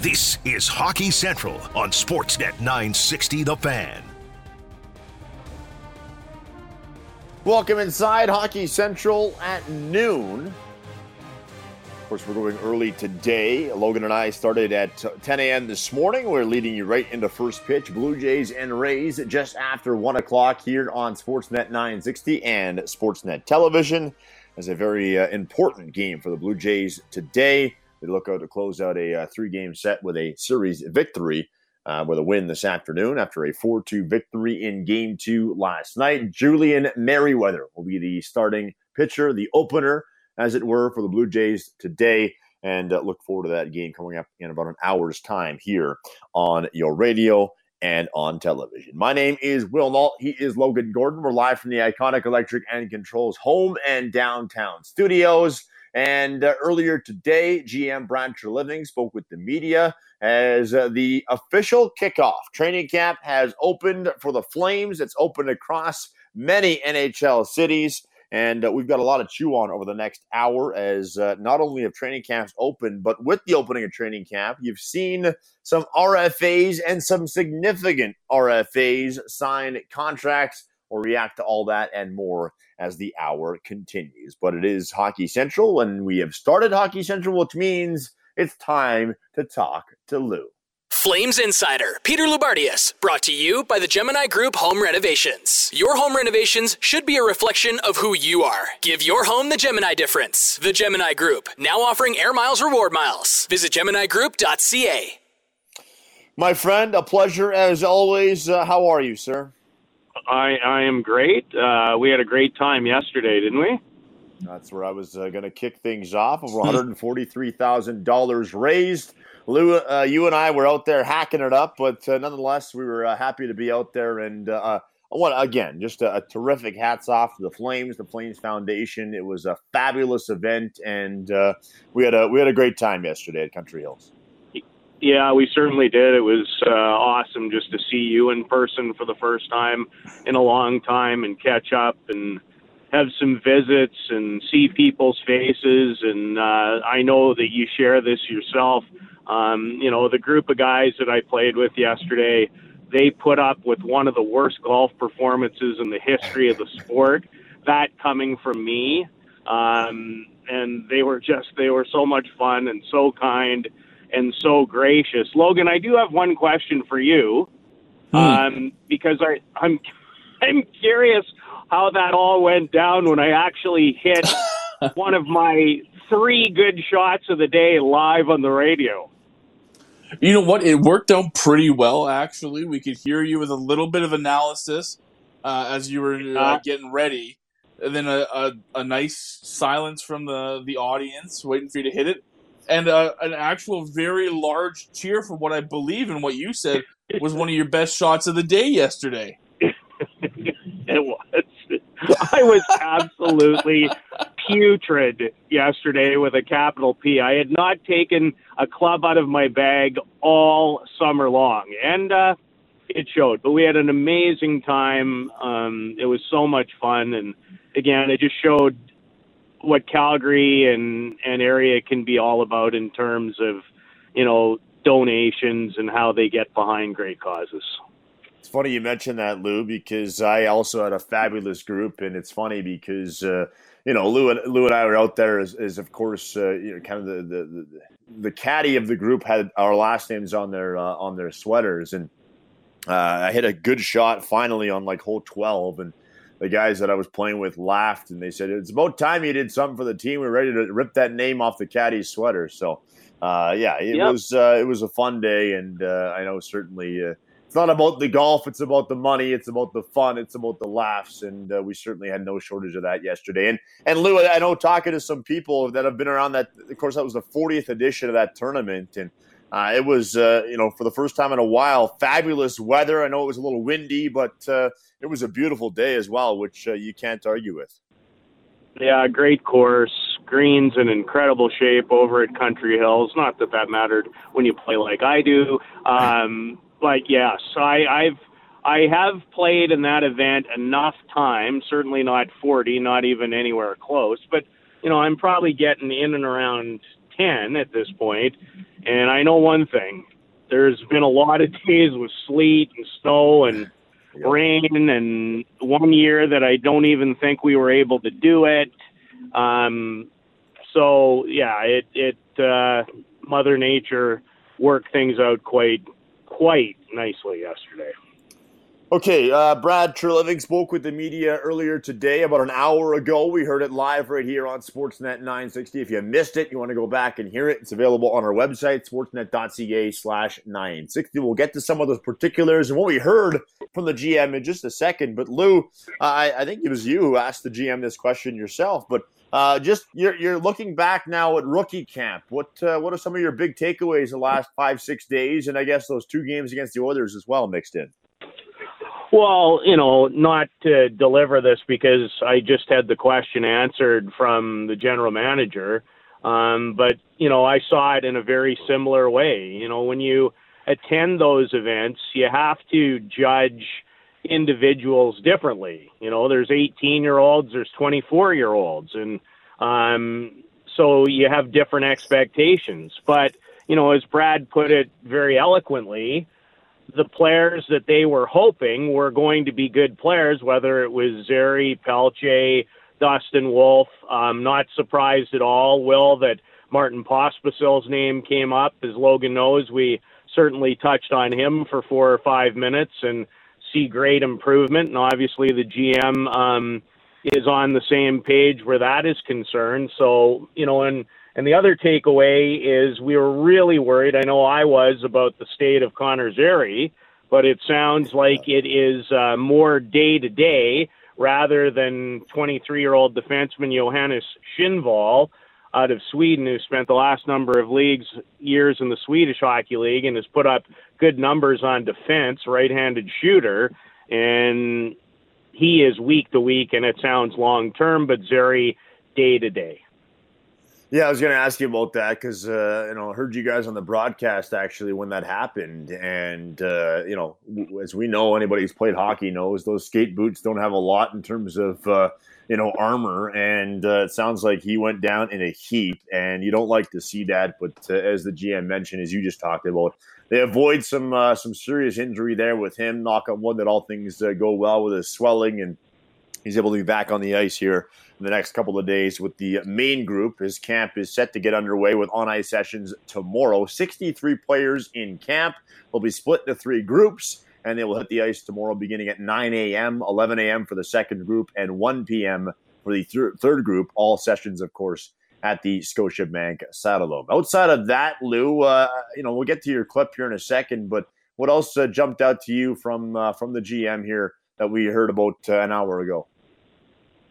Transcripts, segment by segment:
This is Hockey Central on Sportsnet 960 The Fan. Welcome inside Hockey Central at noon. Of course, we're going early today. Logan and I started at 10 a.m. this morning. We're leading you right into first pitch. Blue Jays and Rays just after 1 o'clock here on Sportsnet 960 and Sportsnet Television. As a very uh, important game for the Blue Jays today. They look out to close out a uh, three game set with a series victory uh, with a win this afternoon after a 4 2 victory in game two last night. Julian Merryweather will be the starting pitcher, the opener, as it were, for the Blue Jays today. And uh, look forward to that game coming up in about an hour's time here on your radio and on television. My name is Will Nault. He is Logan Gordon. We're live from the iconic Electric and Controls home and downtown studios. And uh, earlier today, GM Brad Treliving spoke with the media as uh, the official kickoff training camp has opened for the Flames. It's opened across many NHL cities. And uh, we've got a lot of chew on over the next hour as uh, not only have training camps open, but with the opening of training camp, you've seen some RFAs and some significant RFAs sign contracts or react to all that and more as the hour continues. But it is Hockey Central, and we have started Hockey Central, which means it's time to talk to Lou. Flames Insider, Peter Loubardias, brought to you by the Gemini Group Home Renovations. Your home renovations should be a reflection of who you are. Give your home the Gemini difference. The Gemini Group, now offering Air Miles Reward Miles. Visit GeminiGroup.ca. My friend, a pleasure as always. Uh, how are you, sir? I I am great. Uh, we had a great time yesterday, didn't we? That's where I was uh, going to kick things off. Over one hundred forty-three thousand dollars raised. Lou, uh, you and I were out there hacking it up, but uh, nonetheless, we were uh, happy to be out there. And uh, I want again, just a, a, terrific hats off to the Flames, the Flames Foundation. It was a fabulous event, and we had a we had a great time yesterday at Country Hills. Yeah, we certainly did. It was uh, awesome just to see you in person for the first time in a long time and catch up and have some visits and see people's faces. And uh, I know that you share this yourself. Um, you know, the group of guys that I played with yesterday, they put up with one of the worst golf performances in the history of the sport. That coming from me. Um, and they were just, they were so much fun and so kind and so gracious. Logan, I do have one question for you, hmm. um, because I, I'm I'm curious how that all went down when I actually hit one of my three good shots of the day live on the radio. You know what? It worked out pretty well, actually. We could hear you with a little bit of analysis uh, as you were uh, getting ready, and then a, a, a, nice silence from the, the audience waiting for you to hit it and uh, an actual very large cheer for what I believe in what you said was one of your best shots of the day yesterday. it was. I was absolutely putrid yesterday with a capital P. I had not taken a club out of my bag all summer long, and uh, it showed. But we had an amazing time. Um, it was so much fun, and again, it just showed what Calgary and and area can be all about in terms of you know donations and how they get behind great causes. It's funny you mentioned that, Lou, because I also had a fabulous group, and it's funny because uh, you know Lou and Lou and I were out there is, as of course uh, you know kind of the, the, the the caddy of the group had our last names on their uh, on their sweaters, and uh, I hit a good shot finally on like hole twelve, and the guys that I was playing with laughed and they said it's about time you did something for the team. We're ready to rip that name off the caddy's sweater. So, uh, yeah, it yep. was uh, it was a fun day, and uh, I know certainly uh, it's not about the golf; it's about the money, it's about the fun, it's about the laughs, and uh, we certainly had no shortage of that yesterday. And and Lou, I know talking to some people that have been around that. Of course, that was the 40th edition of that tournament, and uh, it was, uh, you know, for the first time in a while, fabulous weather. I know it was a little windy, but uh, it was a beautiful day as well, which uh, you can't argue with. Yeah, great course. Greens in incredible shape over at Country Hills. Not that that mattered when you play like I do. Um, but yes, I, I've I have played in that event enough time. Certainly not 40, not even anywhere close. But you know, I'm probably getting in and around 10 at this point. point And I know one thing there's been a lot of days with sleet and snow and yep. rain, and one year that I don't even think we were able to do it. Um, so yeah, it it uh, Mother Nature worked things out quite quite nicely yesterday. Okay, uh, Brad Treliving spoke with the media earlier today, about an hour ago. We heard it live right here on Sportsnet 960. If you missed it, you want to go back and hear it, it's available on our website, sportsnet.ca slash 960. We'll get to some of those particulars and what we heard from the GM in just a second. But Lou, I, I think it was you who asked the GM this question yourself, but uh, just you're, you're looking back now at rookie camp. What uh, what are some of your big takeaways the last five six days, and I guess those two games against the Oilers as well mixed in. Well, you know, not to deliver this because I just had the question answered from the general manager. Um, but, you know, I saw it in a very similar way. You know, when you attend those events, you have to judge individuals differently. You know, there's 18 year olds, there's 24 year olds. And um, so you have different expectations. But, you know, as Brad put it very eloquently, the players that they were hoping were going to be good players, whether it was Zary, Pelche, Dustin Wolf. I'm not surprised at all, Will, that Martin Pospisil's name came up. As Logan knows, we certainly touched on him for four or five minutes and see great improvement. And obviously, the GM um, is on the same page where that is concerned. So, you know, and and the other takeaway is we were really worried. I know I was about the state of Connor Zary, but it sounds like it is uh, more day to day rather than 23 year old defenseman Johannes Kinnvall out of Sweden, who spent the last number of leagues years in the Swedish Hockey League and has put up good numbers on defense, right handed shooter. And he is week to week, and it sounds long term, but Zary day to day. Yeah, I was going to ask you about that because uh, you know I heard you guys on the broadcast actually when that happened, and uh, you know as we know, anybody who's played hockey knows those skate boots don't have a lot in terms of uh, you know armor, and uh, it sounds like he went down in a heap, and you don't like to see that. But uh, as the GM mentioned, as you just talked about, they avoid some uh, some serious injury there with him. Knock on wood that all things go well with his swelling and he's able to be back on the ice here in the next couple of days with the main group. His camp is set to get underway with on ice sessions tomorrow. 63 players in camp. They'll be split into three groups, and they will hit the ice tomorrow beginning at 9 a.m., 11 a.m. for the second group, and 1 p.m. for the th- third group. All sessions, of course, at the Scotiabank Saddledome. Outside of that, Lou, uh, you know, we'll get to your clip here in a second, but what else uh, jumped out to you from uh, from the GM here that we heard about uh, an hour ago?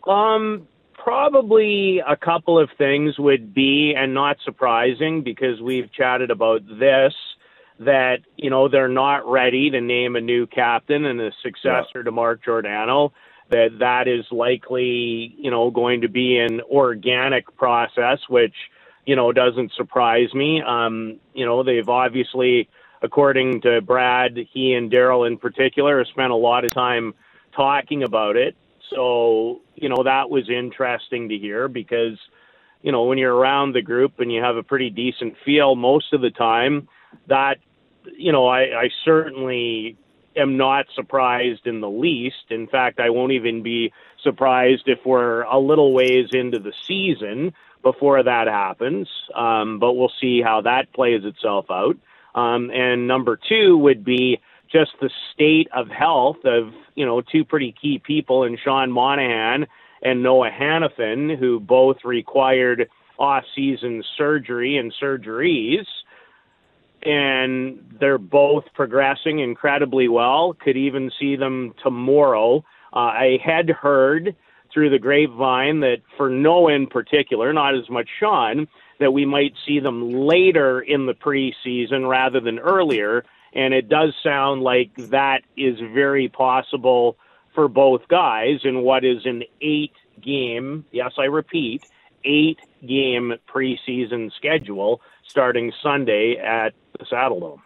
Um, probably a couple of things would be, and not surprising because we've chatted about this, that, you know, they're not ready to name a new captain and a successor yeah. to Mark Giordano. That that is likely, you know, going to be an organic process, which, you know, doesn't surprise me. Um, you know, they've obviously, according to Brad, he and Daryl in particular have spent a lot of time talking about it. So, you know, that was interesting to hear because, you know, when you're around the group and you have a pretty decent feel most of the time, that, you know, I, I certainly am not surprised in the least. In fact, I won't even be surprised if we're a little ways into the season before that happens. Um, but we'll see how that plays itself out. Um, and number two would be just the state of health of you know two pretty key people in Sean Monahan and Noah Hanifin, who both required off-season surgery and surgeries, and they're both progressing incredibly well. Could even see them tomorrow. Uh, I had heard through the grapevine that for Noah in particular, not as much Sean, that we might see them later in the preseason rather than earlier and it does sound like that is very possible for both guys in what is an eight game, yes, I repeat, eight game preseason schedule starting Sunday at the Saddledome.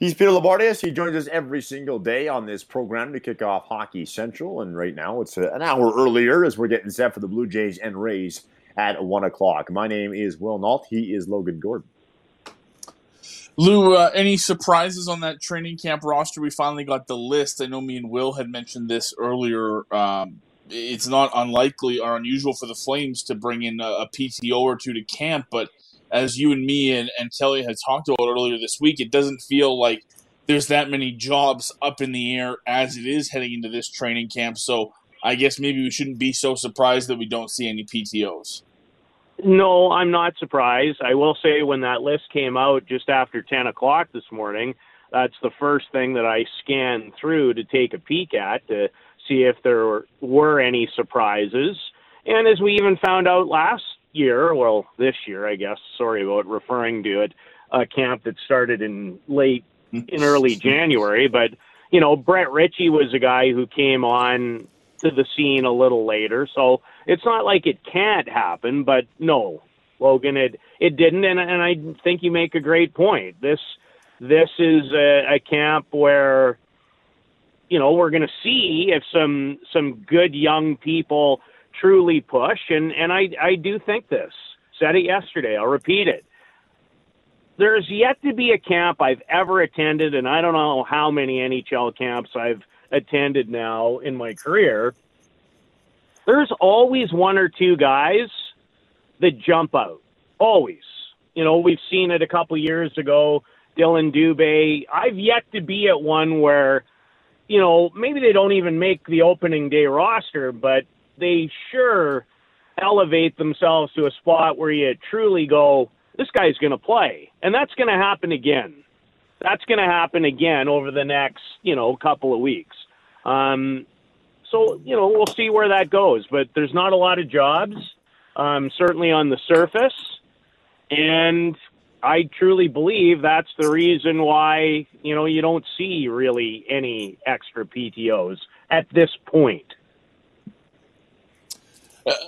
He's Peter Loubardias. He joins us every single day on this program to kick off Hockey Central. And right now it's an hour earlier as we're getting set for the Blue Jays and Rays at 1 o'clock. My name is Will Nault. He is Logan Gordon. Lou, uh, any surprises on that training camp roster? We finally got the list. I know me and Will had mentioned this earlier. Um, it's not unlikely or unusual for the Flames to bring in a, a, PTO or two to camp, but as you and me and, and Kelly had talked about earlier this week, it doesn't feel like there's that many jobs up in the air as it is heading into this training camp. So I guess maybe we shouldn't be so surprised that we don't see any PTOs. No, I'm not surprised. I will say when that list came out just after 10 o'clock this morning, that's the first thing that I scanned through to take a peek at to see if there were, were any surprises. And as we even found out last year, well, this year, I guess, sorry about referring to it, a camp that started in late, in early January, but, you know, Brett Ritchie was a guy who came on to the scene a little later. So it's not like it can't happen, but no, Logan, it it didn't, and and I think you make a great point. This this is a, a camp where you know we're going to see if some some good young people truly push, and and I I do think this. Said it yesterday. I'll repeat it. There's yet to be a camp I've ever attended, and I don't know how many NHL camps I've attended now in my career, there's always one or two guys that jump out. Always. You know, we've seen it a couple years ago. Dillon Dubé. I've yet to be at one where, you know, maybe they don't even make the opening day roster, but they sure elevate themselves to a spot where you truly go, this guy's going to play. And that's going to happen again. That's going to happen again over the next, you know, couple of weeks. Um, so you know we'll see where that goes. But there's not a lot of jobs, um, certainly on the surface, and I truly believe that's the reason why you know you don't see really any extra PTOS at this point.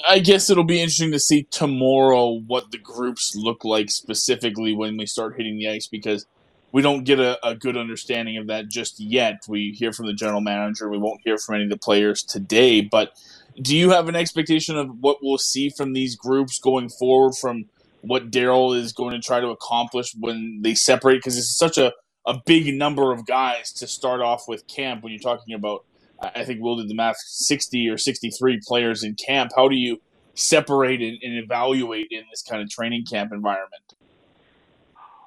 I guess it'll be interesting to see tomorrow what the groups look like specifically when we start hitting the ice because we don't get a, a, good understanding of that just yet. We hear from the general manager. We won't hear from any of the players today. But do you have an expectation of what we'll see from these groups going forward from what Daryl is going to try to accomplish when they separate? Because it's such a, a big number of guys to start off with camp when you're talking about, I think Will did the math, 60 or 63 players in camp. How do you separate and, and evaluate in this kind of training camp environment?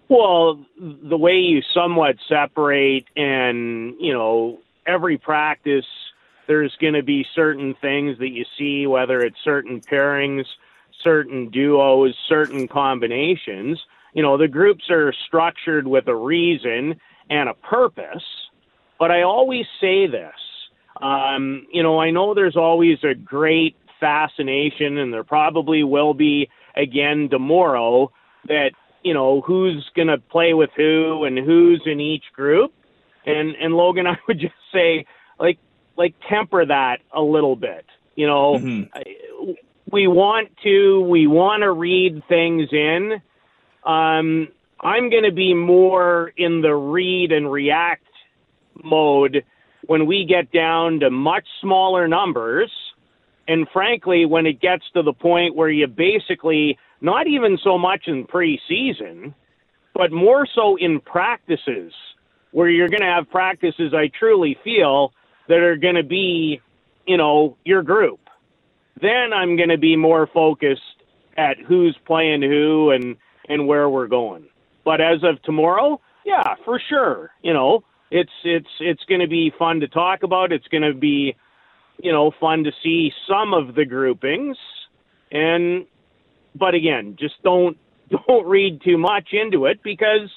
Well, the way you somewhat separate, and you know, every practice, there's going to be certain things that you see, whether it's certain pairings, certain duos, certain combinations. You know, the groups are structured with a reason and a purpose. But I always say this. Um, you know, I know there's always a great fascination, and there probably will be again tomorrow, that you know who's going to play with who and who's in each group. And and Logan I would just say like like temper that a little bit you know. Mm-hmm. we want to we want to read things in. Um I'm going to be more in the read and react mode when we get down to much smaller numbers. And frankly when it gets to the point where you basically not even so much in preseason, but more so in practices where you're going to have practices I truly feel that are going to be, you know, your group. Then I'm going to be more focused at who's playing who and and where we're going. But as of tomorrow, yeah, for sure, you know, it's it's it's going to be fun to talk about. It's going to be, you know, fun to see some of the groupings and but again, just don't don't read too much into it because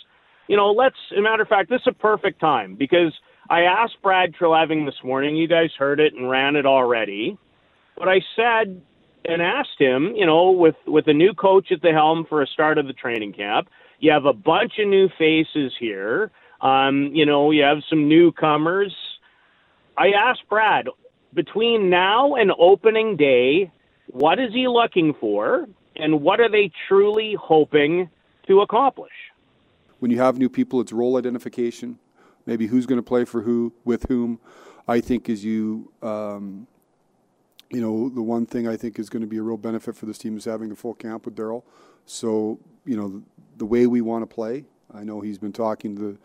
you know, let's. As a matter of fact, this is a perfect time because I asked Brad Treliving this morning. You guys heard it and ran it already, but I said and asked him, you know, with with a new coach at the helm for a start of the training camp, you have a bunch of new faces here. Um, you know, you have some newcomers. I asked Brad between now and opening day, what is he looking for? And what are they truly hoping to accomplish? When you have new people, it's role identification, maybe who's going to play for who, with whom. I think is you, um, you know, the one thing I think is going to be a real benefit for this team is having a full camp with Daryl. So, you know, the, the way we want to play, I know he's been talking to the,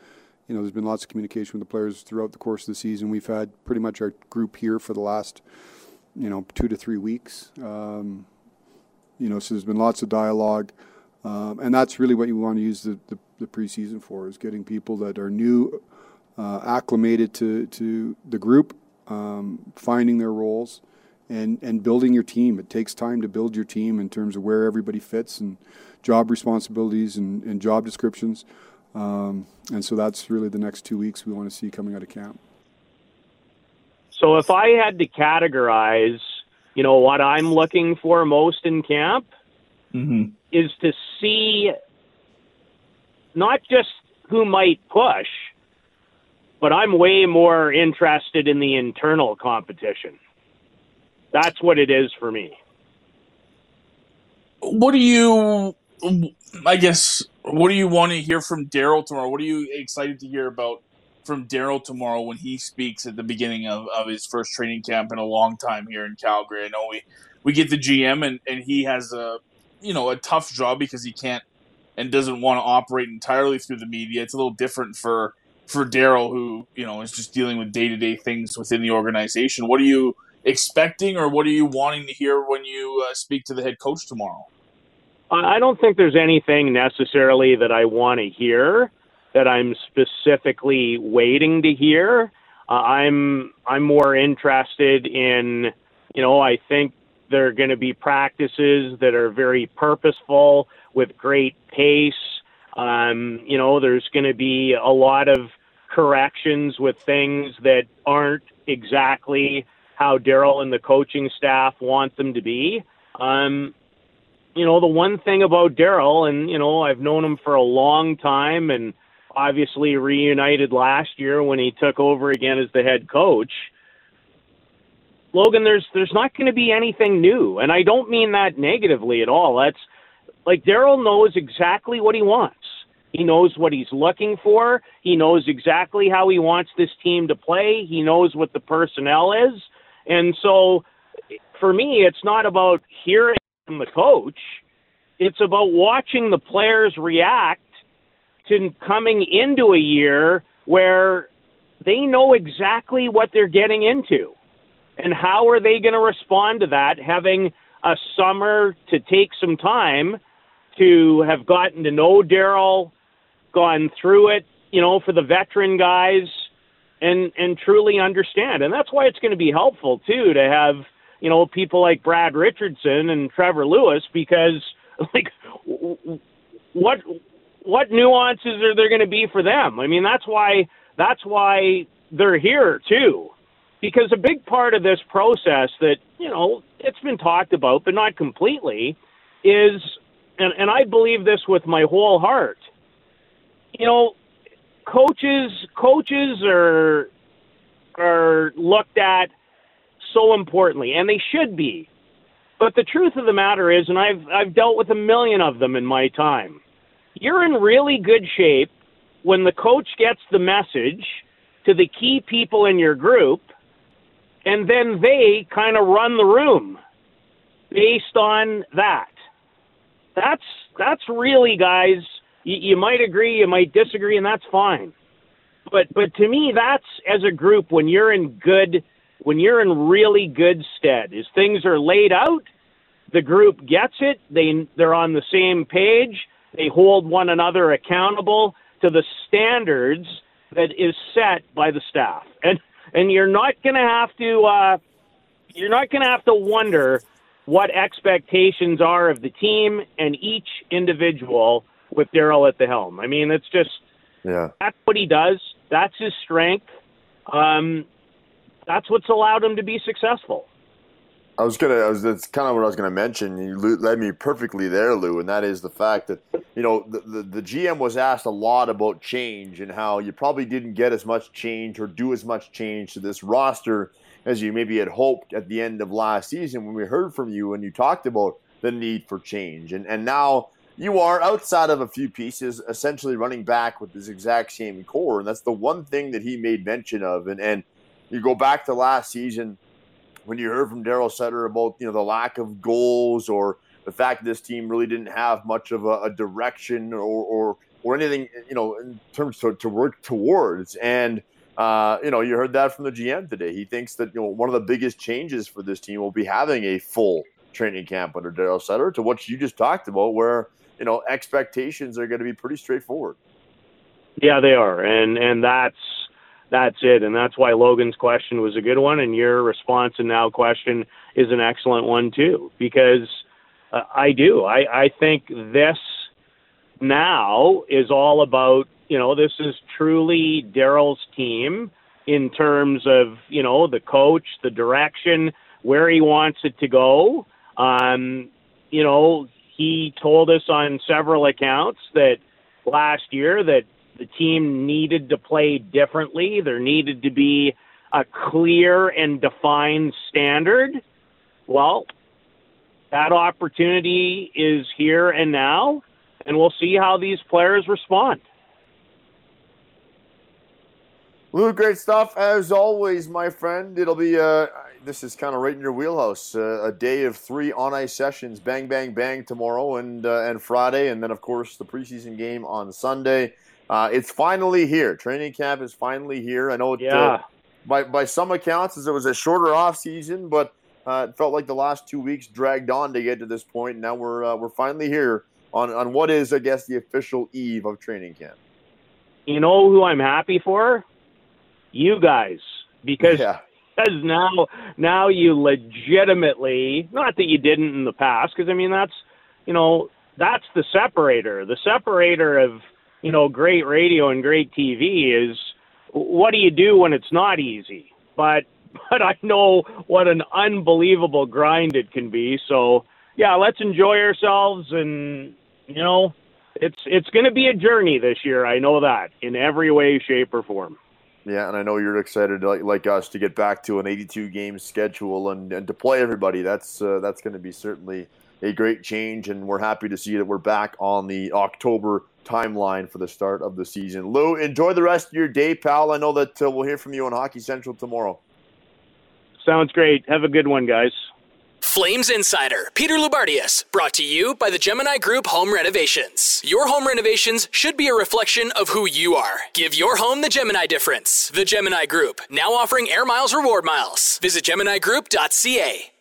you know, there's been lots of communication with the players throughout the course of the season. We've had pretty much our group here for the last, you know, two to three weeks. Um, you know, so there's been lots of dialogue. Um, and that's really what you want to use the, the, the, preseason for is getting people that are new, uh, acclimated to, to the group, um, finding their roles, and, and building your team. It takes time to build your team in terms of where everybody fits and job responsibilities and, and job descriptions. Um, and so that's really the next two weeks we want to see coming out of camp. So if I had to categorize, you know, what I'm looking for most in camp mm-hmm. is to see not just who might push, but I'm way more interested in the internal competition. That's what it is for me. What do you, I guess, what do you want to hear from Daryl tomorrow? What are you excited to hear about from Daryl tomorrow when he speaks at the beginning of, of his first training camp in a long time here in Calgary? I know we, we get the GM and, and he has a you know a tough job because he can't and doesn't want to operate entirely through the media. It's a little different for for Daryl, who you know is just dealing with day to day things within the organization. What are you expecting, or what are you wanting to hear when you uh, speak to the head coach tomorrow? I don't think there's anything necessarily that I want to hear that I'm specifically waiting to hear. Uh, I'm I'm more interested in, you know, I think there are going to be practices that are very purposeful with great pace. Um, you know, there's going to be a lot of corrections with things that aren't exactly how Daryl and the coaching staff want them to be. Um, you know, the one thing about Daryl, and you know, I've known him for a long time, and obviously reunited last year when he took over again as the head coach. Logan, there's there's not going to be anything new, and I don't mean that negatively at all. That's like Daryl knows exactly what he wants. He knows what he's looking for. He knows exactly how he wants this team to play. He knows what the personnel is, and so for me, it's not about hearing from the coach. It's about watching the players react coming into a year where they know exactly what they're getting into. And how are they going to respond to that, having a summer to take some time to have gotten to know Daryl, gone through it, you know, for the veteran guys, and and truly understand. And that's why it's going to be helpful too to have you know people like Brad Richardson and Trevor Lewis because like what what nuances are there going to be for them? I mean, that's why that's why they're here too because a big part of this process that you know it's been talked about but not completely is and, and i believe this with my whole heart you know coaches coaches are are looked at so importantly and they should be but the truth of the matter is and i've i've dealt with a million of them in my time you're in really good shape when the coach gets the message to the key people in your group and then they kind of run the room based on that. That's that's really, guys. You, you might agree, you might disagree, and that's fine. But but to me, that's as a group when you're in good, when you're in really good stead. Is things are laid out, the group gets it. They they're on the same page. They hold one another accountable to the standards that is set by the staff. And and you're not going to have to uh, you're not going to have to wonder what expectations are of the team and each individual with Daryl at the helm. I mean, it's just yeah, that's what he does. That's his strength. Um, that's what's allowed him to be successful. I was gonna. I was, that's kind of what I was gonna mention. You led me perfectly there, Lou, and that is the fact that you know the, the, the GM was asked a lot about change and how you probably didn't get as much change or do as much change to this roster as you maybe had hoped at the end of last season when we heard from you and you talked about the need for change, and and now you are outside of a few pieces, essentially running back with this exact same core, and that's the one thing that he made mention of, and and you go back to last season when you heard from Daryl Sutter about you know the lack of goals or the fact that this team really didn't have much of a, a direction or, or or anything, you know, in terms to, to work towards. And uh, you know, you heard that from the GM today. He thinks that you know one of the biggest changes for this team will be having a full training camp under Daryl Sutter. To what you just talked about, where you know expectations are going to be pretty straightforward. Yeah, they are, and and that's that's it, and that's why Logan's question was a good one, and your response and now question is an excellent one too, because uh, I do. I I think this now is all about you know, this is truly Daryl's team in terms of, you know, the coach, the direction, where he wants it to go. Um, you know, he told us on several accounts that last year that the team needed to play differently. There needed to be a clear and defined standard. Well, that opportunity is here and now, and we'll see how these players respond. Lou, great stuff as always, my friend. It'll be uh, this is kind of right in your wheelhouse. Uh, a day of three on ice sessions, bang, bang, bang tomorrow and uh, and Friday, and then of course the preseason game on Sunday. Uh, it's finally here. Training camp is finally here. I know it. Uh, by by some accounts, it was a shorter off season, but uh, it felt like the last two weeks dragged on to get to this point. And now we're we're finally here on on what is, I guess, the official eve of training camp. You know who I'm happy for? you guys because yeah. because now now you legitimately not that you didn't in the past because I mean that's you know that's the separator the separator of you know great radio and great TV is what do you do when it's not easy? But but I know what an unbelievable grind it can be. So yeah let's enjoy ourselves and you know it's it's going to be a journey this year I know that in every way shape or form. Yeah, and I know you're excited, like, like us, to get back to an 82 game schedule and, and to play everybody. That's uh, that's going to be certainly a great change, and we're happy to see that we're back on the October timeline for the start of the season. Lou, enjoy the rest of your day, pal. I know that uh, we'll hear from you on Hockey Central tomorrow. Sounds great. Have a good one, guys. Flames Insider, Peter Loubardias, brought to you by the Gemini Group Home Renovations. Your home renovations should be a reflection of who you are. Give your home the Gemini difference. The Gemini Group, now offering Air Miles reward miles. Visit GeminiGroup.ca.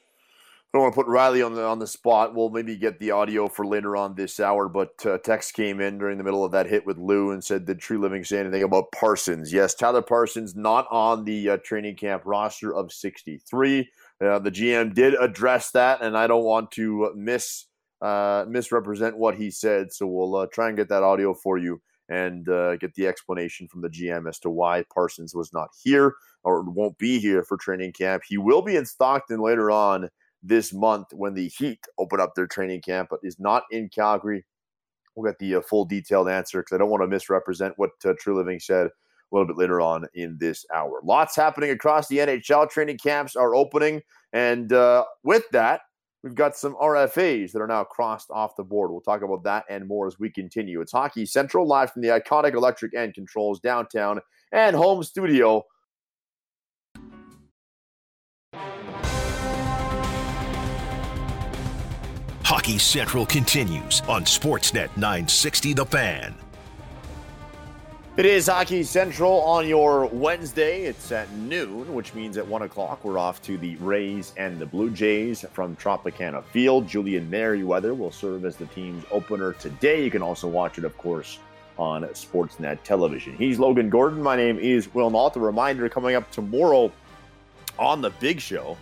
Don't want to put Riley on the on the spot. We'll maybe get the audio for later on this hour. But uh, text came in during the middle of that hit with Lou and said, "Did Treliving say anything about Parsons?" Yes, Tyler Parsons not on the uh, training camp roster of 63. Uh, the GM did address that, and I don't want to mis uh, misrepresent what he said. So we'll uh, try and get that audio for you and uh, get the explanation from the GM as to why Parsons was not here or won't be here for training camp. He will be in Stockton later on this month when the Heat open up their training camp, but is not in Calgary. We'll get the uh, full detailed answer because I don't want to misrepresent what uh, Treliving said a little bit later on in this hour. Lots happening across the NHL. Training camps are opening. And uh, with that, we've got some RFAs that are now crossed off the board. We'll talk about that and more as we continue. It's Hockey Central, live from the iconic Electric End Controls downtown and home studio. Hockey Central continues on Sportsnet 960 The Fan. It is Hockey Central on your Wednesday. It's at noon, which means at 1 o'clock we're off to the Rays and the Blue Jays from Tropicana Field. Julian Merryweather will serve as the team's opener today. You can also watch it, of course, on Sportsnet television. He's Logan Gordon. My name is Will Nault. A reminder coming up tomorrow on the big show,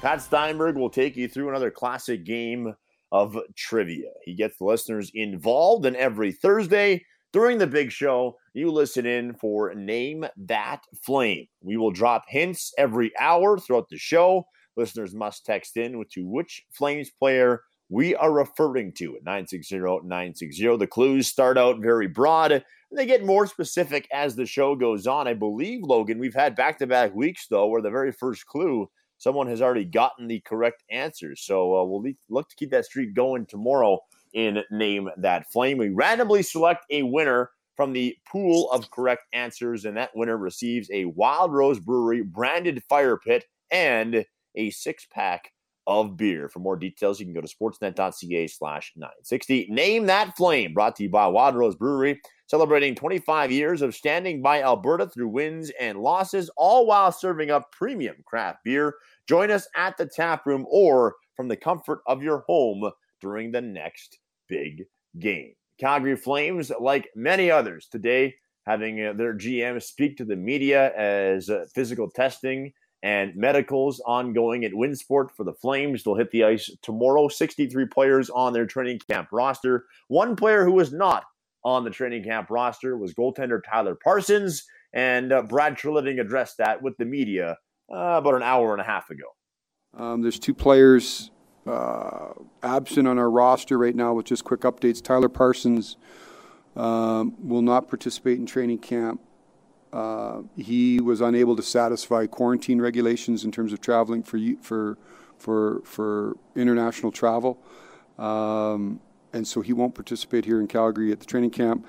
Pat Steinberg will take you through another classic game of trivia. He gets listeners involved, and every Thursday during the big show, you listen in for Name That Flame. We will drop hints every hour throughout the show. Listeners must text in to which Flames player we are referring to at 960 960. The clues start out very broad and they get more specific as the show goes on. I believe, Logan, we've had back to back weeks, though, where the very first clue, someone has already gotten the correct answer. So uh, we'll look to keep that streak going tomorrow in Name That Flame. We randomly select a winner from the pool of correct answers, and that winner receives a Wild Rose Brewery branded fire pit and a six pack of beer. For more details, you can go to sportsnet.ca slash 960. Name That Flame, brought to you by Wild Rose Brewery, celebrating 25 years of standing by Alberta through wins and losses, all while serving up premium craft beer. Join us at the tap room or from the comfort of your home during the next big game. Calgary Flames, like many others today, having uh, their GM speak to the media as uh, physical testing and medicals ongoing at Winsport for the Flames. They'll hit the ice tomorrow. 63 players on their training camp roster. One player who was not on the training camp roster was goaltender Tyler Parsons, and uh, Brad Treliving addressed that with the media uh, about an hour and a half ago. Um, there's two players uh, absent on our roster right now with just quick updates. Tyler Parsons um, will not participate in training camp. Uh, he was unable to satisfy quarantine regulations in terms of traveling for for for for international travel, um, and so he won't participate here in Calgary at the training camp.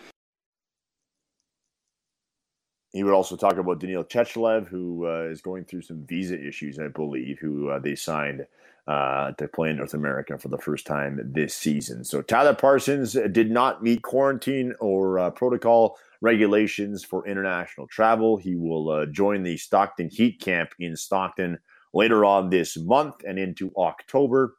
He would also talk about Daniil Chechelev, who uh, is going through some visa issues, I believe, who uh, they signed uh, to play in North America for the first time this season. So Tyler Parsons did not meet quarantine or uh, protocol regulations for international travel. He will uh, join the Stockton Heat Camp in Stockton later on this month and into October.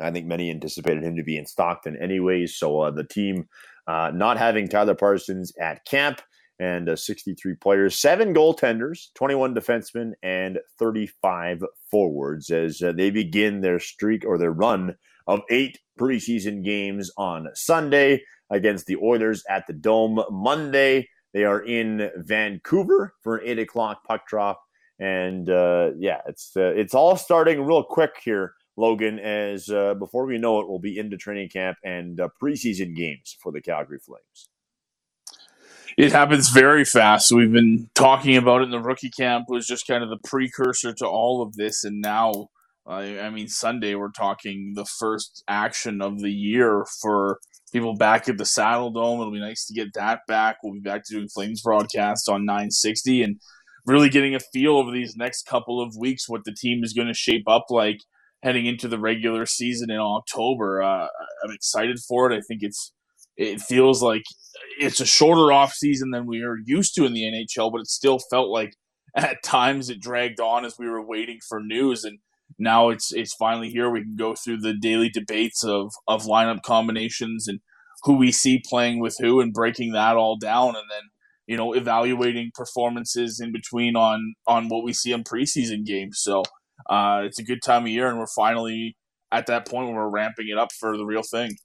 I think many anticipated him to be in Stockton anyways. So uh, the team uh, not having Tyler Parsons at camp and uh, 63 players, seven goaltenders, 21 defensemen, and 35 forwards as uh, they begin their streak or their run of eight preseason games on Sunday against the Oilers at the Dome. Monday, they are in Vancouver for an eight o'clock puck drop. And uh, yeah, it's uh, it's all starting real quick here, Logan. As uh, before we know it, we'll be into training camp and uh, preseason games for the Calgary Flames it happens very fast. We've been talking about it in the rookie camp was just kind of the precursor to all of this, and now, I mean, Sunday we're talking the first action of the year for people back at the Saddledome. It'll be nice to get that back. We'll be back to doing Flames broadcasts on 960 and really getting a feel over these next couple of weeks what the team is going to shape up like heading into the regular season in October. Uh, I'm excited for it. I think it's it feels like it's a shorter off season than we are used to in the NHL, but it still felt like at times it dragged on as we were waiting for news and now it's it's finally here. We can go through the daily debates of of lineup combinations and who we see playing with who and breaking that all down and then you know evaluating performances in between on on what we see in preseason games. So uh, it's a good time of year and we're finally at that point where we're ramping it up for the real thing.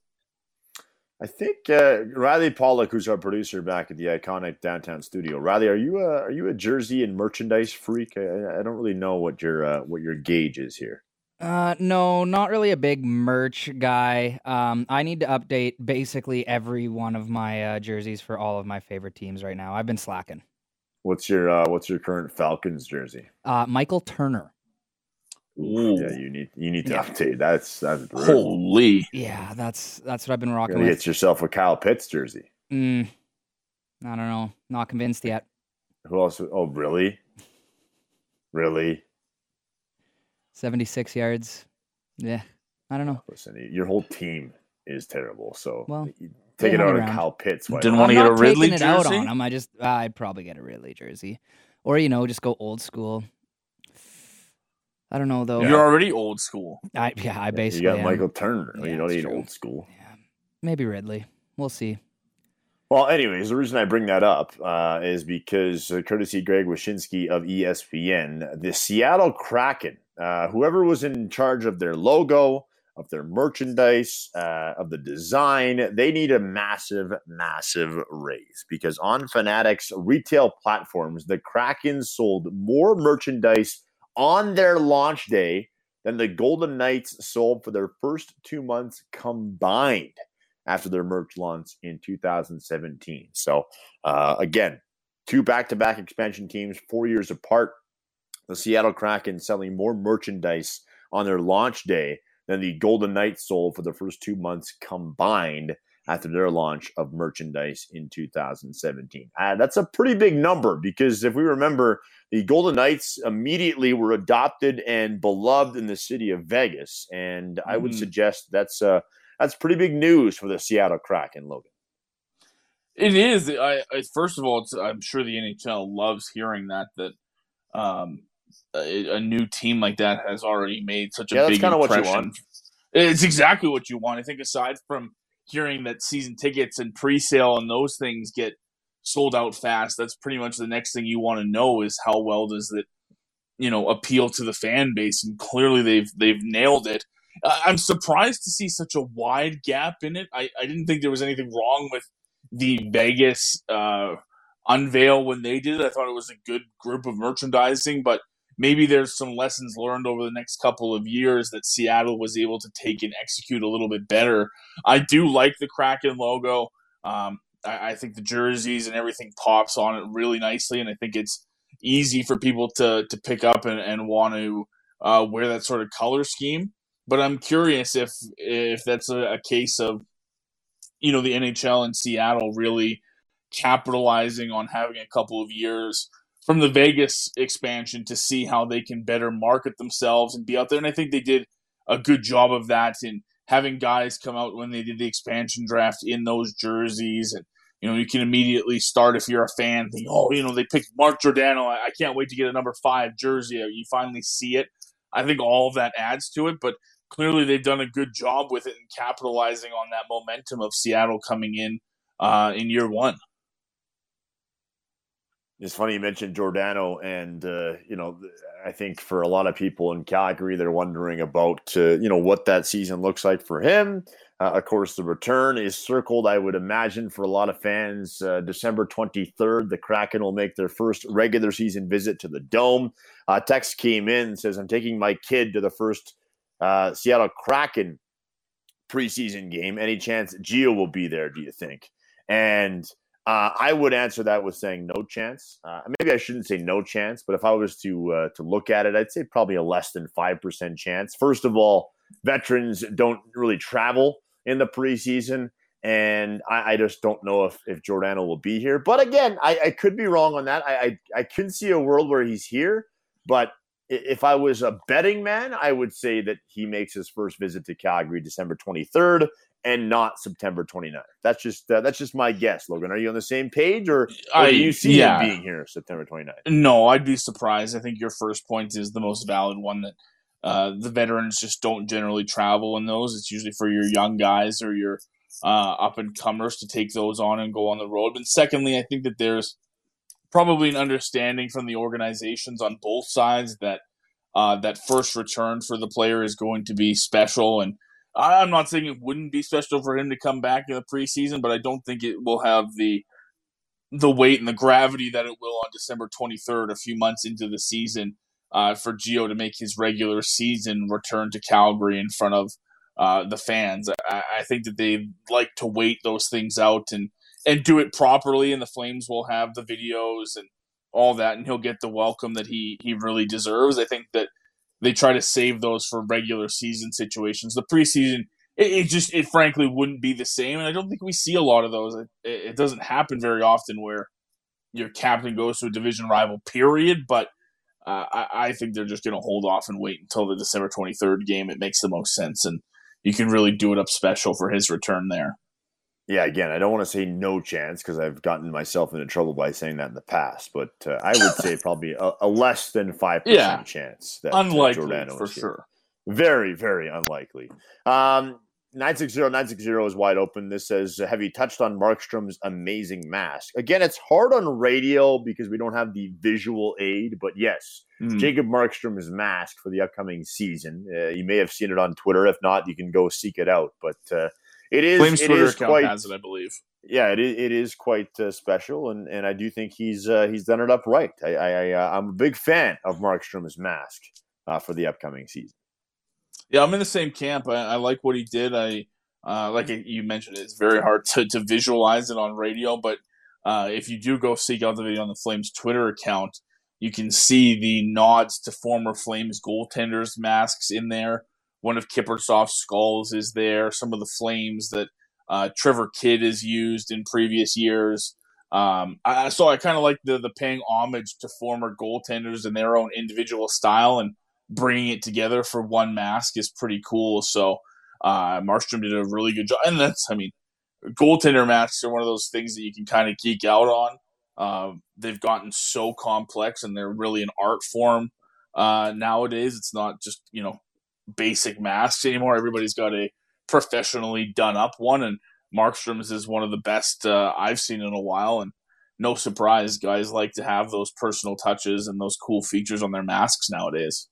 I think uh, Riley Pollock, who's our producer back at the iconic downtown studio. Riley, are you a are you a jersey and merchandise freak? I, I don't really know what your uh, what your gauge is here. Uh, no, not really a big merch guy. Um, I need to update basically every one of my uh, jerseys for all of my favorite teams right now. I've been slacking. What's your uh, What's your current Falcons jersey? Uh, Michael Turner. Ooh. Yeah, you need you need to yeah. update. That's that's brutal. holy. Yeah, that's that's what I've been rocking. You get yourself a Kyle Pitts jersey. Mm, I don't know. Not convinced yet. Who else? Oh, really? Really? Seventy six yards. Yeah, I don't know. Listen, your whole team is terrible. So well, take it out of Kyle Pitts. Didn't want to get a Ridley jersey. Out on him. I just uh, I'd probably get a Ridley jersey, or you know, just go old school. I don't know though. You're already old school. I yeah, I basically you got am. Michael Turner. Yeah, you don't need true. old school. Yeah, maybe Ridley. We'll see. Well, anyways, the reason I bring that up uh, is because, uh, courtesy Greg Wyshynski of ESPN, the Seattle Kraken, uh, whoever was in charge of their logo, of their merchandise, uh, of the design, they need a massive, massive raise because on Fanatics retail platforms, the Kraken sold more merchandise on their launch day than the Golden Knights sold for their first two months combined after their merch launch in 2017. So, uh, again, two back to back expansion teams, four years apart. The Seattle Kraken selling more merchandise on their launch day than the Golden Knights sold for the first two months combined after their launch of merchandise in 2017. Uh, that's a pretty big number because if we remember, the Golden Knights immediately were adopted and beloved in the city of Vegas, and I would mm. suggest that's uh, that's pretty big news for the Seattle Kraken, Logan. It is. I, I first of all, I'm sure the NHL loves hearing that that um, a, a, new team like that has already made such a yeah, big impression. What you want. It's exactly what you want. I think aside from hearing that season tickets and pre-sale and those things get sold out fast, that's pretty much the next thing you want to know is how well does it, you know, appeal to the fan base. And clearly they've they've nailed it. I'm surprised to see such a wide gap in it. I, I didn't think there was anything wrong with the Vegas uh, unveil when they did it. I thought it was a good group of merchandising, but maybe there's some lessons learned over the next couple of years that Seattle was able to take and execute a little bit better. I do like the Kraken logo. Um, I, I, think the jerseys and everything pops on it really nicely, and I think it's easy for people to to pick up and, and want to uh, wear that sort of color scheme. But I'm curious if if that's a, a case of you know the NHL and Seattle really capitalizing on having a couple of years from the Vegas expansion to see how they can better market themselves and be out there. And I think they did a good job of that in having guys come out when they did the expansion draft in those jerseys. And, you know, you can immediately start if you're a fan, think, oh, you know, they picked Mark Giordano. I can't wait to get a number five jersey. You finally see it. I think all of that adds to it. But clearly they've done a good job with it and capitalizing on that momentum of Seattle coming in uh, in year one. It's funny you mentioned Giordano, and uh, you know, I think for a lot of people in Calgary, they're wondering about uh, you know what that season looks like for him. Uh, of course, the return is circled. I would imagine for a lot of fans, uh, December twenty third, the Kraken will make their first regular season visit to the Dome. Text came in says, "I'm taking my kid to the first uh, Seattle Kraken preseason game. Any chance Gio will be there? Do you think?" And uh, I would answer that with saying no chance. Uh, maybe I shouldn't say no chance, but if I was to uh, to look at it, I'd say probably a less than five percent chance. First of all, veterans don't really travel in the preseason, and I, I just don't know if if Giordano will be here. But again, I, I could be wrong on that. I, I I could see a world where he's here, but if I was a betting man, I would say that he makes his first visit to Calgary December 23rd and not September 29th. That's just uh, that's just my guess. Logan, are you on the same page, or, or I, do you see yeah. him being here September 29th? No, I'd be surprised. I think your first point is the most valid one that uh, the veterans just don't generally travel in those. It's usually for your young guys or your uh, up and comers to take those on and go on the road. But secondly, I think that there's probably an understanding from the organizations on both sides that uh, that first return for the player is going to be special and I'm not saying it wouldn't be special for him to come back in the preseason, but I don't think it will have the the weight and the gravity that it will on December 23rd, a few months into the season, uh, for Gio to make his regular season return to Calgary in front of uh, the fans. I, I, think that they like to wait those things out and and do it properly, and the Flames will have the videos and all that, and he'll get the welcome that he he really deserves. I think that they try to save those for regular season situations. The preseason, it, it, just it frankly wouldn't be the same, and I don't think we see a lot of those. It, it doesn't happen very often where your captain goes to a division rival. Period, but. Uh, I, I, think they're just going to hold off and wait until the December 23rd game. It makes the most sense, and you can really do it up special for his return there. Yeah, again, I don't want to say no chance because I've gotten myself into trouble by saying that in the past, but uh, I would say probably a, a less than five yeah. percent chance that unlikely uh, Giordano for sure. Very, very unlikely. Um, 960 960 is wide open. This says, Have you touched on Markstrom's amazing mask? Again, it's hard on radio because we don't have the visual aid, but yes, mm. Jacob Markstrom's mask for the upcoming season. Uh, you may have seen it on Twitter. If not, you can go seek it out. But uh, it is. Flames it Twitter is account quite, has it, I believe. Yeah, it is, it is quite uh, special, and, and I do think he's uh, he's done it up right. I, I, I uh, I'm a big fan of Mark Markstrom's mask uh, for the upcoming season. Yeah, I'm in the same camp. I, I like what he did. I uh, like you mentioned, it's very hard to, to visualize it on radio, but uh, if you do go seek out the video on the Flames Twitter account, you can see the nods to former Flames goaltenders' masks in there. One of Kiprusoff's skulls is there. Some of the flames that uh, Trevor Kidd has used in previous years. Um, I, so I kind of like the the paying homage to former goaltenders in their own individual style and bringing it together for one mask is pretty cool. So uh, Markstrom did a really good job, and that's I mean goaltender masks are one of those things that you can kind of geek out on. Uh, they've gotten so complex and they're really an art form uh, nowadays. It's not just you know basic masks anymore. Everybody's got a professionally done up one, and Markstrom's is one of the best uh, I've seen in a while. And no surprise, guys like to have those personal touches and those cool features on their masks nowadays.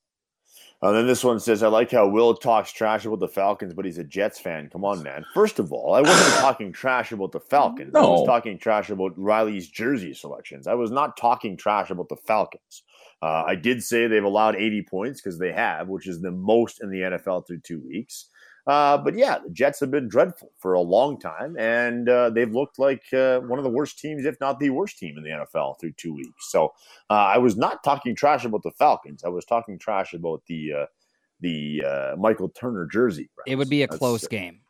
And uh, then this one says, I like how Will talks trash about the Falcons, but he's a Jets fan. Come on, man. First of all, I wasn't talking trash about the Falcons. No. I was talking trash about Riley's jersey selections. I was not talking trash about the Falcons. Uh, I did say they've allowed 80 points because they have, which is the most in the NFL through two weeks. Uh, but yeah, the Jets have been dreadful for a long time, and uh, they've looked like uh, one of the worst teams, if not the worst team in the NFL through two weeks. So uh, I was not talking trash about the Falcons. I was talking trash about the uh, the uh, Michael Turner jersey. It would be a That's, close game.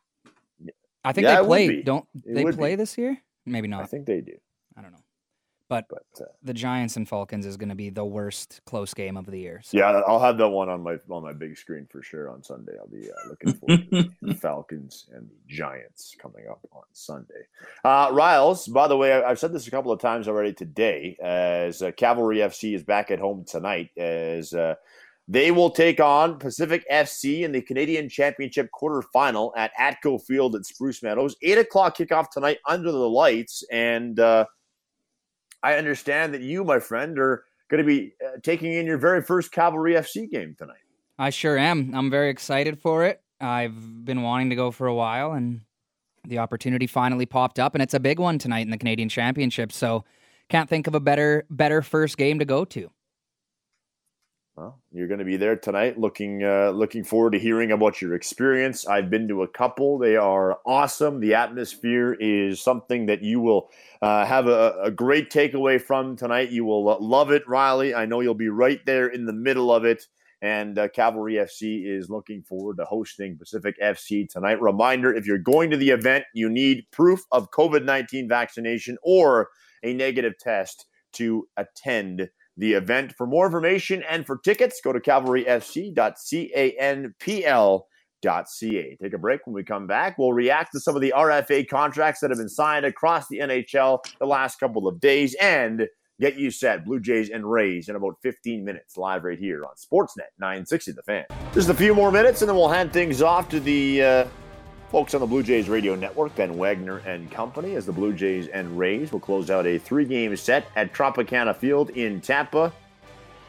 I think yeah, they play. Don't it they play be. this year? Maybe not. I think they do. I. But, but uh, the Giants and Falcons is going to be the worst close game of the year. So. Yeah, I'll have that one on my on my big screen for sure on Sunday. I'll be uh, looking forward to the Falcons and the Giants coming up on Sunday. Uh, Riles, by the way, I've said this a couple of times already today. As uh, Cavalry FC is back at home tonight, as uh, they will take on Pacific FC in the Canadian Championship quarterfinal at Atco Field at Spruce Meadows. Eight o'clock kickoff tonight under the lights, and uh, I understand that you, my friend, are going to be uh, taking in your very first Cavalry FC game tonight. I sure am. I'm very excited for it. I've been wanting to go for a while, and the opportunity finally popped up, and it's a big one tonight in the Canadian Championship. So, can't think of a better better first game to go to. Well, you're going to be there tonight. Looking uh, looking forward to hearing about your experience. I've been to a couple. They are awesome. The atmosphere is something that you will uh, have a, a, great takeaway from tonight. You will love it, Riley. I know you'll be right there in the middle of it. And uh, Cavalry FC is looking forward to hosting Pacific FC tonight. Reminder: if you're going to the event, you need proof of COVID 19 vaccination or a negative test to attend the event. For more information and for tickets, go to cavalryfc.canpl.ca. Take a break. When we come back, we'll react to some of the RFA contracts that have been signed across the NHL the last couple of days and get you set. Blue Jays and Rays in about 15 minutes live right here on Sportsnet 960 The Fan. Just a few more minutes and then we'll hand things off to the. Uh, Folks on the Blue Jays radio network, Ben Wagner and company, as the Blue Jays and Rays will close out a three game set at Tropicana Field in Tampa.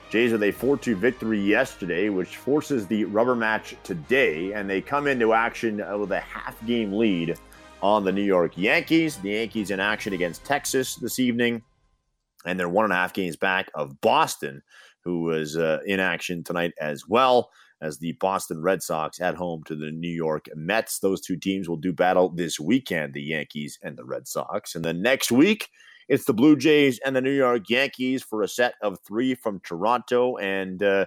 Jays with a 4 2 victory yesterday, which forces the rubber match today, and they come into action with a half game lead on the New York Yankees. The Yankees in action against Texas this evening, and they're one and a half games back of Boston, who was uh, in action tonight as well as the Boston Red Sox at home to the New York Mets. Those two teams will do battle this weekend, the Yankees and the Red Sox. And then next week, it's the Blue Jays and the New York Yankees for a set of three from Toronto. And uh,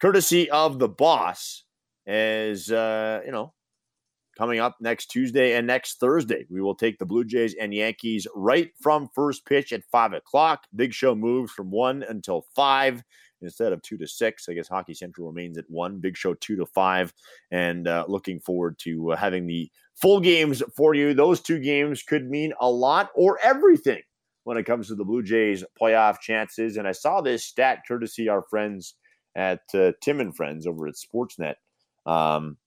courtesy of the boss, as uh, you know, coming up next Tuesday and next Thursday. We will take the Blue Jays and Yankees right from first pitch at five o'clock. Big Show moves from one until five instead of two to six. I guess Hockey Central remains at one. Big Show two to five, and uh, looking forward to uh, having the full games for you. Those two games could mean a lot or everything when it comes to the Blue Jays playoff chances. And I saw this stat courtesy our friends at uh, Tim and Friends over at Sportsnet. Um,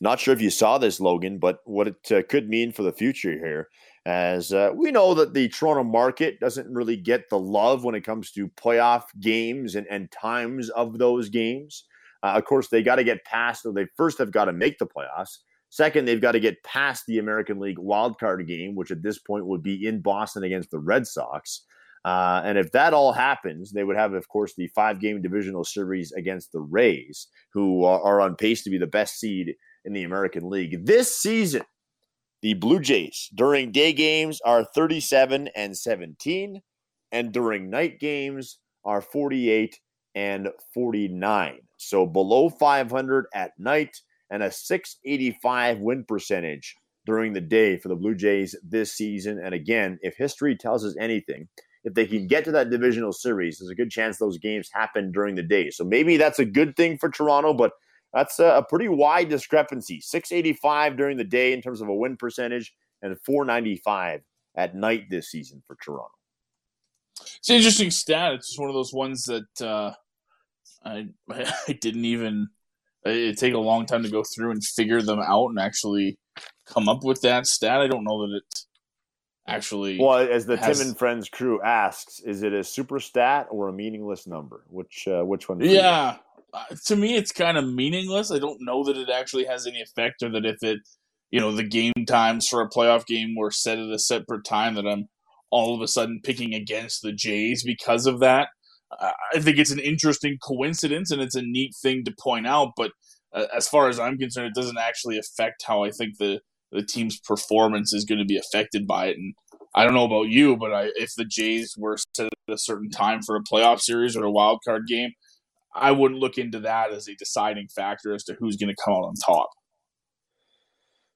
not sure if you saw this, Logan, but what it uh, could mean for the future here as uh, we know that the Toronto market doesn't really get the love when it comes to playoff games and, and times of those games. Uh, of course, they got to get past, they first have got to make the playoffs. Second, they've got to get past the American League wildcard game, which at this point would be in Boston against the Red Sox. Uh, and if that all happens, they would have, of course, the five game divisional series against the Rays, who are on pace to be the best seed in the American League. This season, the Blue Jays during day games are 37 and 17, and during night games are 48 and 49. So below 500 at night and a 685 win percentage during the day for the Blue Jays this season. And again, if history tells us anything, if they can get to that divisional series, there's a good chance those games happen during the day. So maybe that's a good thing for Toronto, but that's a, pretty wide discrepancy 685 during the day in terms of a win percentage and 495 at night this season for Toronto. It's an interesting stat. It's just one of those ones that uh, I I didn't even. It take a long time to go through and figure them out and actually come up with that stat. I don't know that it actually. Well, as the has, Tim and Friends crew asks, is it a super stat or a meaningless number? Which uh, which one? Yeah, uh, to me, it's kind of meaningless. I don't know that it actually has any effect, or that if it, you know, the game times for a playoff game were set at a separate time, that I'm all of a sudden picking against the Jays because of that. I think it's an interesting coincidence and it's a neat thing to point out. But uh, as far as I'm concerned, it doesn't actually affect how I think the the team's performance is going to be affected by it. And I don't know about you, but I, if the Jays were set at a certain time for a playoff series or a wild card game, I wouldn't look into that as a deciding factor as to who's going to come out on top.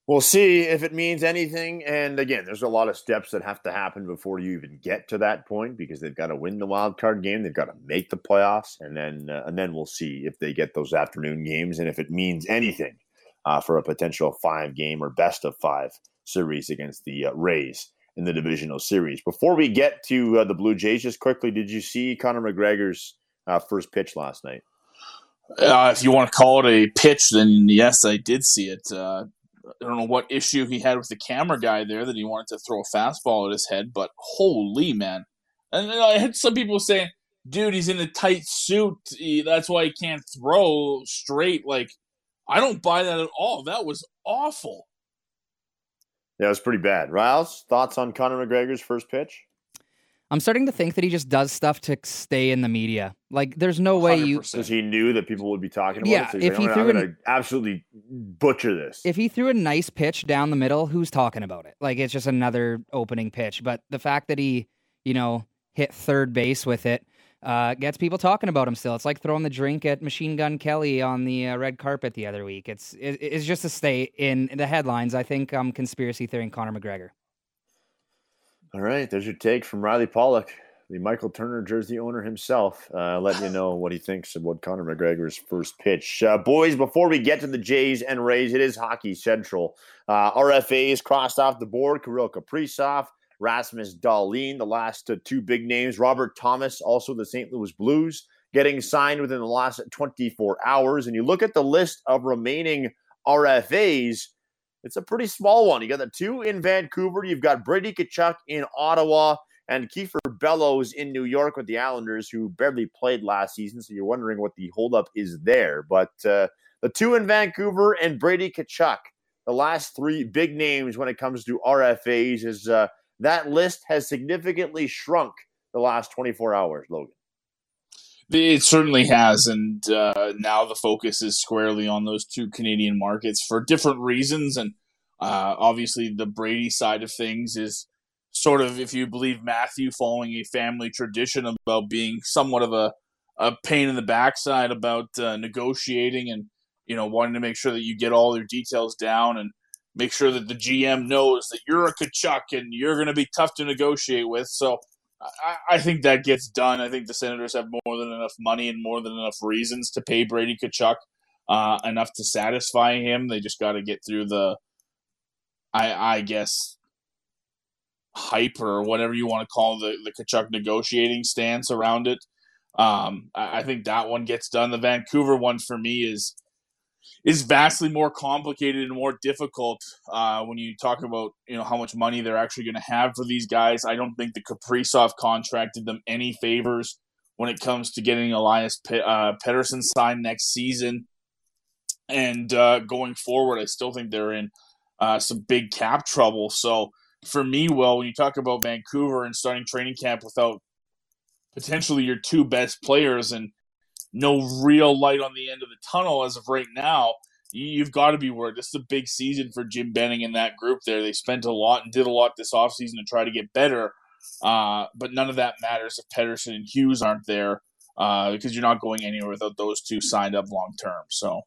We'll see if it means anything. And again, there's a lot of steps that have to happen before you even get to that point because they've got to win the wild card game, they've got to make the playoffs, and then uh, and then we'll see if they get those afternoon games and if it means anything uh, for a potential five game or best of five series against the uh, Rays in the divisional series. Before we get to uh, the Blue Jays, just quickly, did you see Conor McGregor's uh, first pitch last night? Uh, if you want to call it a pitch, then yes, I did see it. Uh, I don't know what issue he had with the camera guy there that he wanted to throw a fastball at his head, but holy man! And I had some people saying, "Dude, he's in a tight suit. He, that's why he can't throw straight." Like, I don't buy that at all. That was awful. Yeah, it was pretty bad. Riles, thoughts on Conor McGregor's first pitch? I'm starting to think that he just does stuff to stay in the media. Like, there's no way 100%. you because he knew that people would be talking about yeah, it. So if like, he I'm threw gonna, an, absolutely butcher this. If he threw a nice pitch down the middle, who's talking about it? Like, it's just another opening pitch. But the fact that he, you know, hit third base with it uh, gets people talking about him still. It's like throwing the drink at Machine Gun Kelly on the uh, red carpet the other week. It's it, it's just to stay in the headlines. I think I'm um, conspiracy theory Conor McGregor. All right, there's your take from Riley Pollock the Michael Turner jersey owner himself, uh, letting you know what he thinks about Conor McGregor's first pitch. Uh, boys, before we get to the Jays and Rays, it is Hockey Central. Uh, RFAs crossed off the board. Kirill Kaprizov, Rasmus Dahlin, the last uh, two big names. Robert Thomas, also the St. Louis Blues, getting signed within the last 24 hours. And you look at the list of remaining RFAs, it's a pretty small one. You got the two in Vancouver. You've got Brady Tkachuk in Ottawa and Kiefer Bellows in New York with the Islanders, who barely played last season. So you're wondering what the holdup is there. But uh, the two in Vancouver and Brady Tkachuk, the last three big names when it comes to RFAs, is uh, that list has significantly shrunk the last 24 hours, Logan. It certainly has, and uh, now the focus is squarely on those two Canadian markets for different reasons. And uh, obviously, the Brady side of things is sort of, if you believe Matthew, following a family tradition about being somewhat of a, a pain in the backside about uh, negotiating and, you know, wanting to make sure that you get all your details down and make sure that the GM knows that you're a Tkachuk and you're going to be tough to negotiate with. So I, I, think that gets done. I think the Senators have more than enough money and more than enough reasons to pay Brady Tkachuk uh, enough to satisfy him. They just got to get through the, I, I guess, hype or whatever you want to call the the Tkachuk negotiating stance around it. Um, I, I, think that one gets done. The Vancouver one for me is is vastly more complicated and more difficult uh, when you talk about you know how much money they're actually going to have for these guys. I don't think the Kaprizov contract did them any favors when it comes to getting Elias P- uh, Pettersson signed next season. And uh, going forward, I still think they're in uh, some big cap trouble. So for me, Will, when you talk about Vancouver and starting training camp without potentially your two best players and no real light on the end of the tunnel as of right now, you've got to be worried. This is a big season for Jim Benning and that group there. They spent a lot and did a lot this offseason to try to get better. Uh, but none of that matters if Pettersson and Hughes aren't there uh, because you're not going anywhere without those two signed up long term. So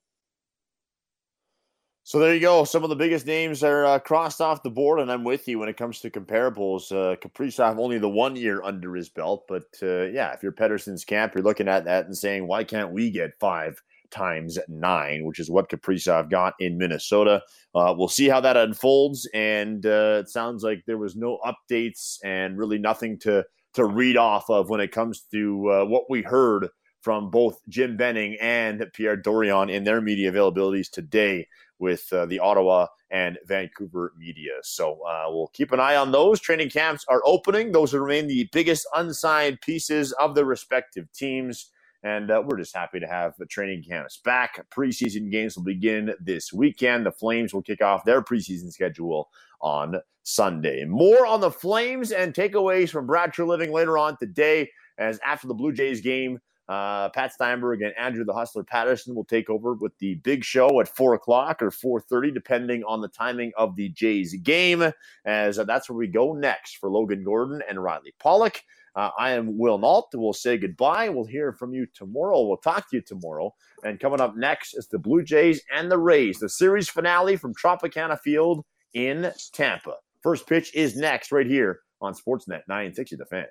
so there you go. Some of the biggest names are uh, crossed off the board, and I'm with you when it comes to comparables. Uh, Kaprizov only the one year under his belt, but uh, yeah, if you're Pettersson's camp, you're looking at that and saying, why can't we get five times nine, which is what Kaprizov got in Minnesota. Uh, we'll see how that unfolds. And uh, it sounds like there was no updates and really nothing to to read off of when it comes to uh, what we heard from both Jim Benning and Pierre Dorion in their media availabilities today with uh, the Ottawa and Vancouver media. So uh, we'll keep an eye on those. Training camps are opening. Those remain the biggest unsigned pieces of the respective teams. And uh, we're just happy to have the training camps back. Preseason games will begin this weekend. The Flames will kick off their preseason schedule on Sunday. More on the Flames and takeaways from Brad Treliving later on today, as after the Blue Jays game, uh, Pat Steinberg and Andrew the Hustler Patterson will take over with the big show at four o'clock or four thirty, depending on the timing of the Jays game. As that's where we go next for Logan Gordon and Riley Pollock. Uh, I am Will Nault. We'll say goodbye. We'll hear from you tomorrow. We'll talk to you tomorrow. And coming up next is the Blue Jays and the Rays, the series finale from Tropicana Field in Tampa. First pitch is next, right here on Sportsnet 960 The Fan.